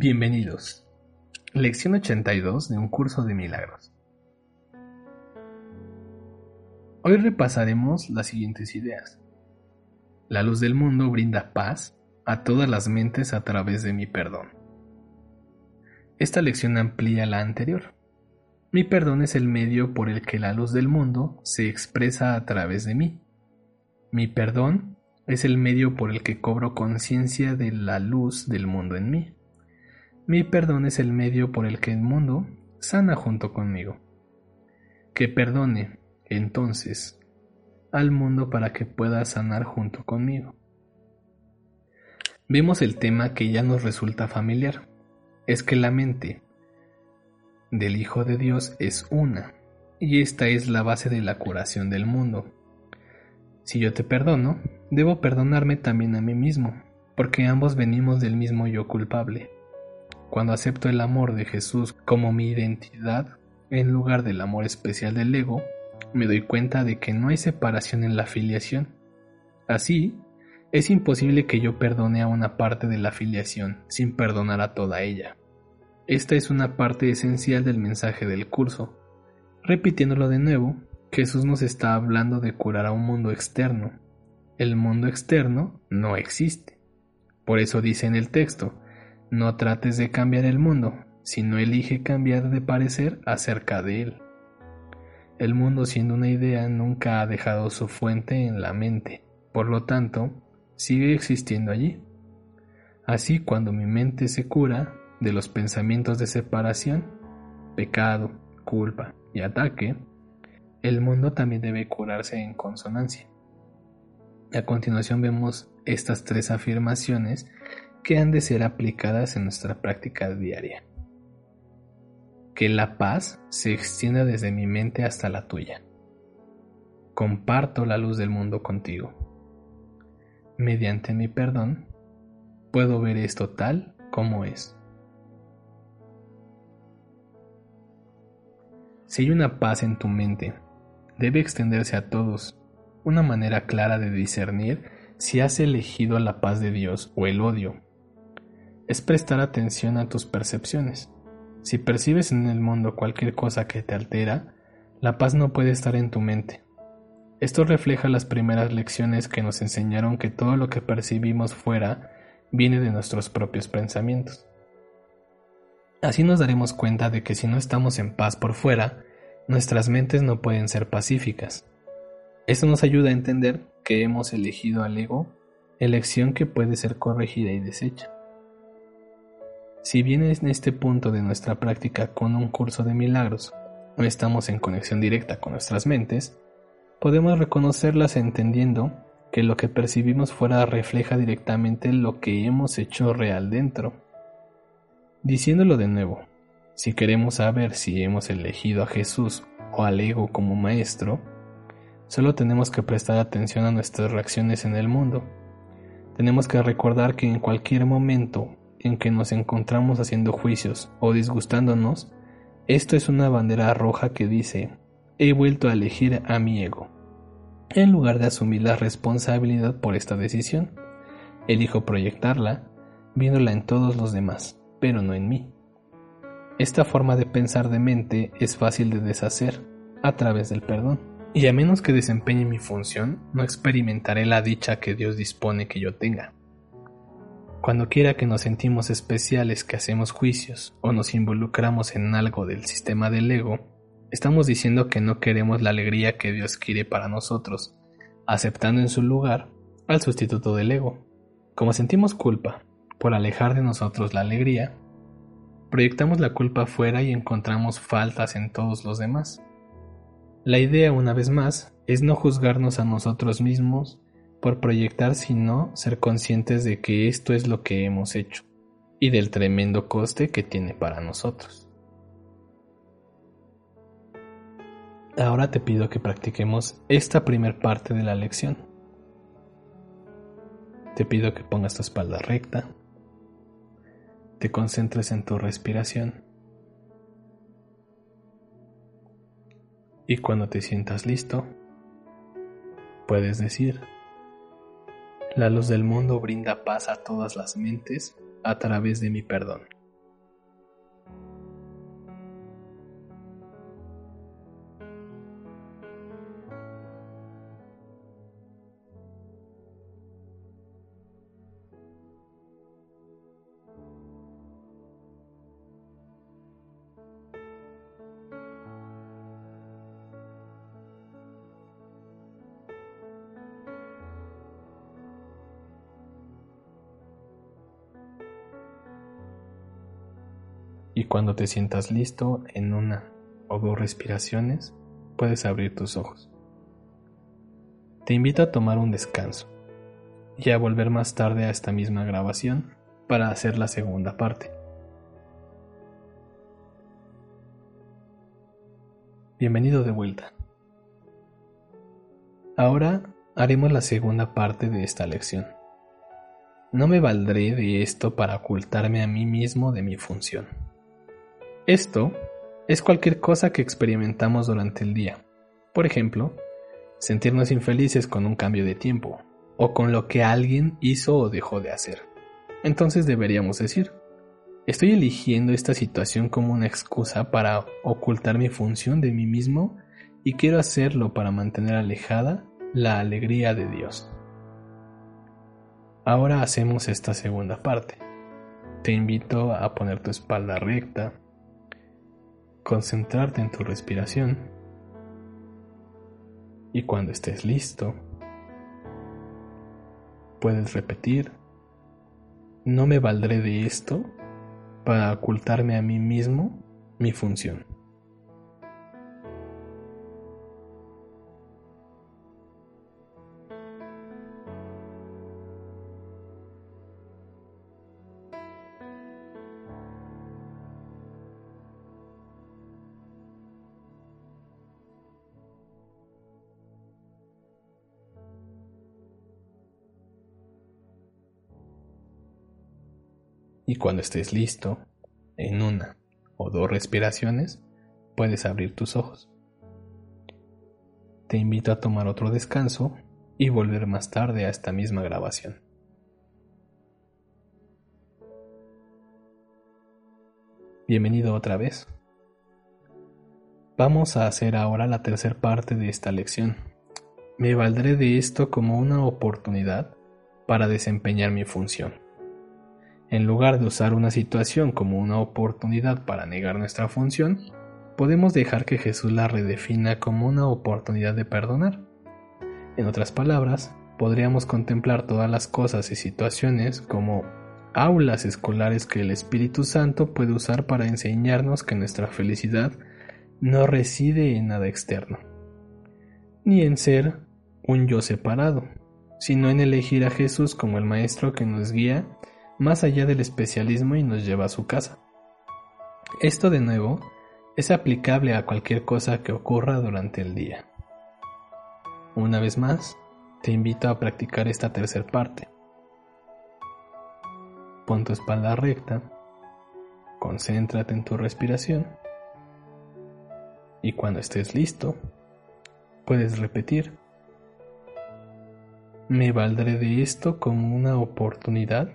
Bienvenidos. Lección 82 de un curso de milagros. Hoy repasaremos las siguientes ideas. La luz del mundo brinda paz a todas las mentes a través de mi perdón. Esta lección amplía la anterior. Mi perdón es el medio por el que la luz del mundo se expresa a través de mí. Mi perdón es el medio por el que cobro conciencia de la luz del mundo en mí. Mi perdón es el medio por el que el mundo sana junto conmigo. Que perdone, entonces, al mundo para que pueda sanar junto conmigo. Vemos el tema que ya nos resulta familiar. Es que la mente del Hijo de Dios es una, y esta es la base de la curación del mundo. Si yo te perdono, debo perdonarme también a mí mismo, porque ambos venimos del mismo yo culpable. Cuando acepto el amor de Jesús como mi identidad, en lugar del amor especial del ego, me doy cuenta de que no hay separación en la filiación. Así, es imposible que yo perdone a una parte de la filiación sin perdonar a toda ella. Esta es una parte esencial del mensaje del curso. Repitiéndolo de nuevo, Jesús nos está hablando de curar a un mundo externo. El mundo externo no existe. Por eso dice en el texto, no trates de cambiar el mundo, sino elige cambiar de parecer acerca de él. El mundo siendo una idea nunca ha dejado su fuente en la mente, por lo tanto, sigue existiendo allí. Así cuando mi mente se cura de los pensamientos de separación, pecado, culpa y ataque, el mundo también debe curarse en consonancia. A continuación vemos estas tres afirmaciones que han de ser aplicadas en nuestra práctica diaria. Que la paz se extienda desde mi mente hasta la tuya. Comparto la luz del mundo contigo. Mediante mi perdón, puedo ver esto tal como es. Si hay una paz en tu mente, debe extenderse a todos, una manera clara de discernir si has elegido la paz de Dios o el odio es prestar atención a tus percepciones. Si percibes en el mundo cualquier cosa que te altera, la paz no puede estar en tu mente. Esto refleja las primeras lecciones que nos enseñaron que todo lo que percibimos fuera viene de nuestros propios pensamientos. Así nos daremos cuenta de que si no estamos en paz por fuera, nuestras mentes no pueden ser pacíficas. Esto nos ayuda a entender que hemos elegido al ego, elección que puede ser corregida y deshecha. Si bien en este punto de nuestra práctica con un curso de milagros no estamos en conexión directa con nuestras mentes, podemos reconocerlas entendiendo que lo que percibimos fuera refleja directamente lo que hemos hecho real dentro. Diciéndolo de nuevo, si queremos saber si hemos elegido a Jesús o al ego como maestro, solo tenemos que prestar atención a nuestras reacciones en el mundo. Tenemos que recordar que en cualquier momento en que nos encontramos haciendo juicios o disgustándonos, esto es una bandera roja que dice, he vuelto a elegir a mi ego. En lugar de asumir la responsabilidad por esta decisión, elijo proyectarla, viéndola en todos los demás, pero no en mí. Esta forma de pensar de mente es fácil de deshacer a través del perdón. Y a menos que desempeñe mi función, no experimentaré la dicha que Dios dispone que yo tenga. Cuando quiera que nos sentimos especiales, que hacemos juicios o nos involucramos en algo del sistema del ego, estamos diciendo que no queremos la alegría que Dios quiere para nosotros, aceptando en su lugar al sustituto del ego. Como sentimos culpa por alejar de nosotros la alegría, proyectamos la culpa afuera y encontramos faltas en todos los demás. La idea, una vez más, es no juzgarnos a nosotros mismos por proyectar, sino ser conscientes de que esto es lo que hemos hecho y del tremendo coste que tiene para nosotros. Ahora te pido que practiquemos esta primer parte de la lección. Te pido que pongas tu espalda recta, te concentres en tu respiración y cuando te sientas listo, puedes decir, la luz del mundo brinda paz a todas las mentes a través de mi perdón. Y cuando te sientas listo en una o dos respiraciones, puedes abrir tus ojos. Te invito a tomar un descanso y a volver más tarde a esta misma grabación para hacer la segunda parte. Bienvenido de vuelta. Ahora haremos la segunda parte de esta lección. No me valdré de esto para ocultarme a mí mismo de mi función. Esto es cualquier cosa que experimentamos durante el día. Por ejemplo, sentirnos infelices con un cambio de tiempo o con lo que alguien hizo o dejó de hacer. Entonces deberíamos decir, estoy eligiendo esta situación como una excusa para ocultar mi función de mí mismo y quiero hacerlo para mantener alejada la alegría de Dios. Ahora hacemos esta segunda parte. Te invito a poner tu espalda recta, concentrarte en tu respiración y cuando estés listo, puedes repetir, no me valdré de esto para ocultarme a mí mismo mi función. Y cuando estés listo, en una o dos respiraciones, puedes abrir tus ojos. Te invito a tomar otro descanso y volver más tarde a esta misma grabación. Bienvenido otra vez. Vamos a hacer ahora la tercera parte de esta lección. Me valdré de esto como una oportunidad para desempeñar mi función. En lugar de usar una situación como una oportunidad para negar nuestra función, podemos dejar que Jesús la redefina como una oportunidad de perdonar. En otras palabras, podríamos contemplar todas las cosas y situaciones como aulas escolares que el Espíritu Santo puede usar para enseñarnos que nuestra felicidad no reside en nada externo, ni en ser un yo separado, sino en elegir a Jesús como el Maestro que nos guía más allá del especialismo y nos lleva a su casa. Esto de nuevo es aplicable a cualquier cosa que ocurra durante el día. Una vez más, te invito a practicar esta tercera parte. Pon tu espalda recta, concéntrate en tu respiración y cuando estés listo, puedes repetir. Me valdré de esto como una oportunidad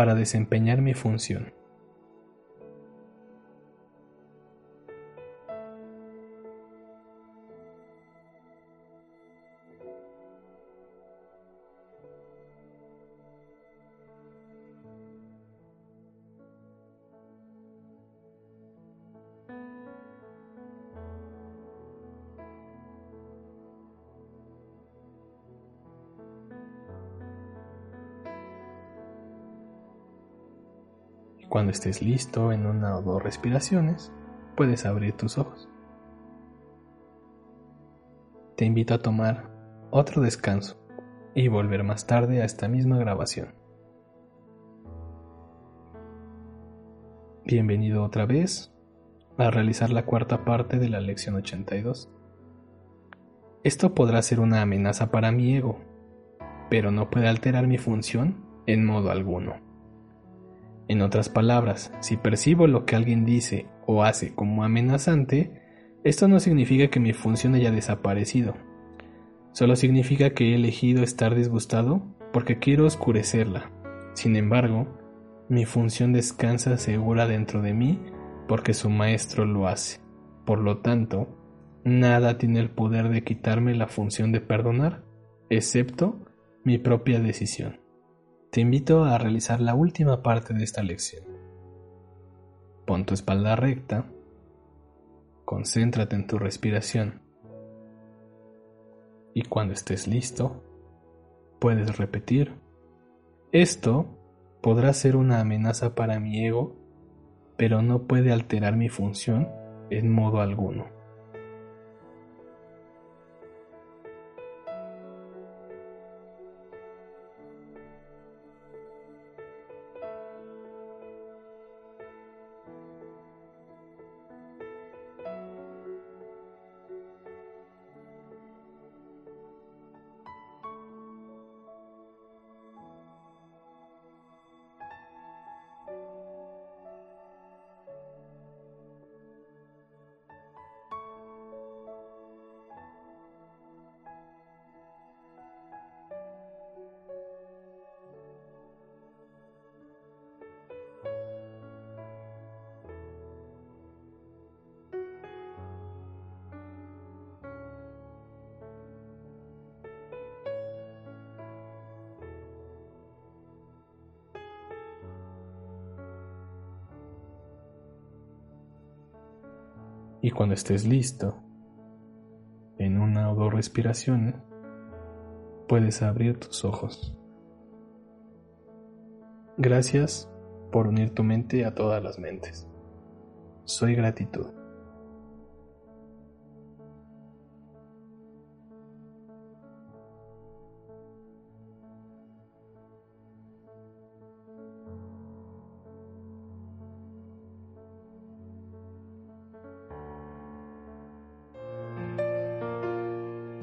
para desempeñar mi función. Cuando estés listo en una o dos respiraciones, puedes abrir tus ojos. Te invito a tomar otro descanso y volver más tarde a esta misma grabación. Bienvenido otra vez a realizar la cuarta parte de la lección 82. Esto podrá ser una amenaza para mi ego, pero no puede alterar mi función en modo alguno. En otras palabras, si percibo lo que alguien dice o hace como amenazante, esto no significa que mi función haya desaparecido. Solo significa que he elegido estar disgustado porque quiero oscurecerla. Sin embargo, mi función descansa segura dentro de mí porque su maestro lo hace. Por lo tanto, nada tiene el poder de quitarme la función de perdonar, excepto mi propia decisión. Te invito a realizar la última parte de esta lección. Pon tu espalda recta, concéntrate en tu respiración y cuando estés listo, puedes repetir. Esto podrá ser una amenaza para mi ego, pero no puede alterar mi función en modo alguno. Y cuando estés listo, en una o dos respiraciones, puedes abrir tus ojos. Gracias por unir tu mente a todas las mentes. Soy gratitud.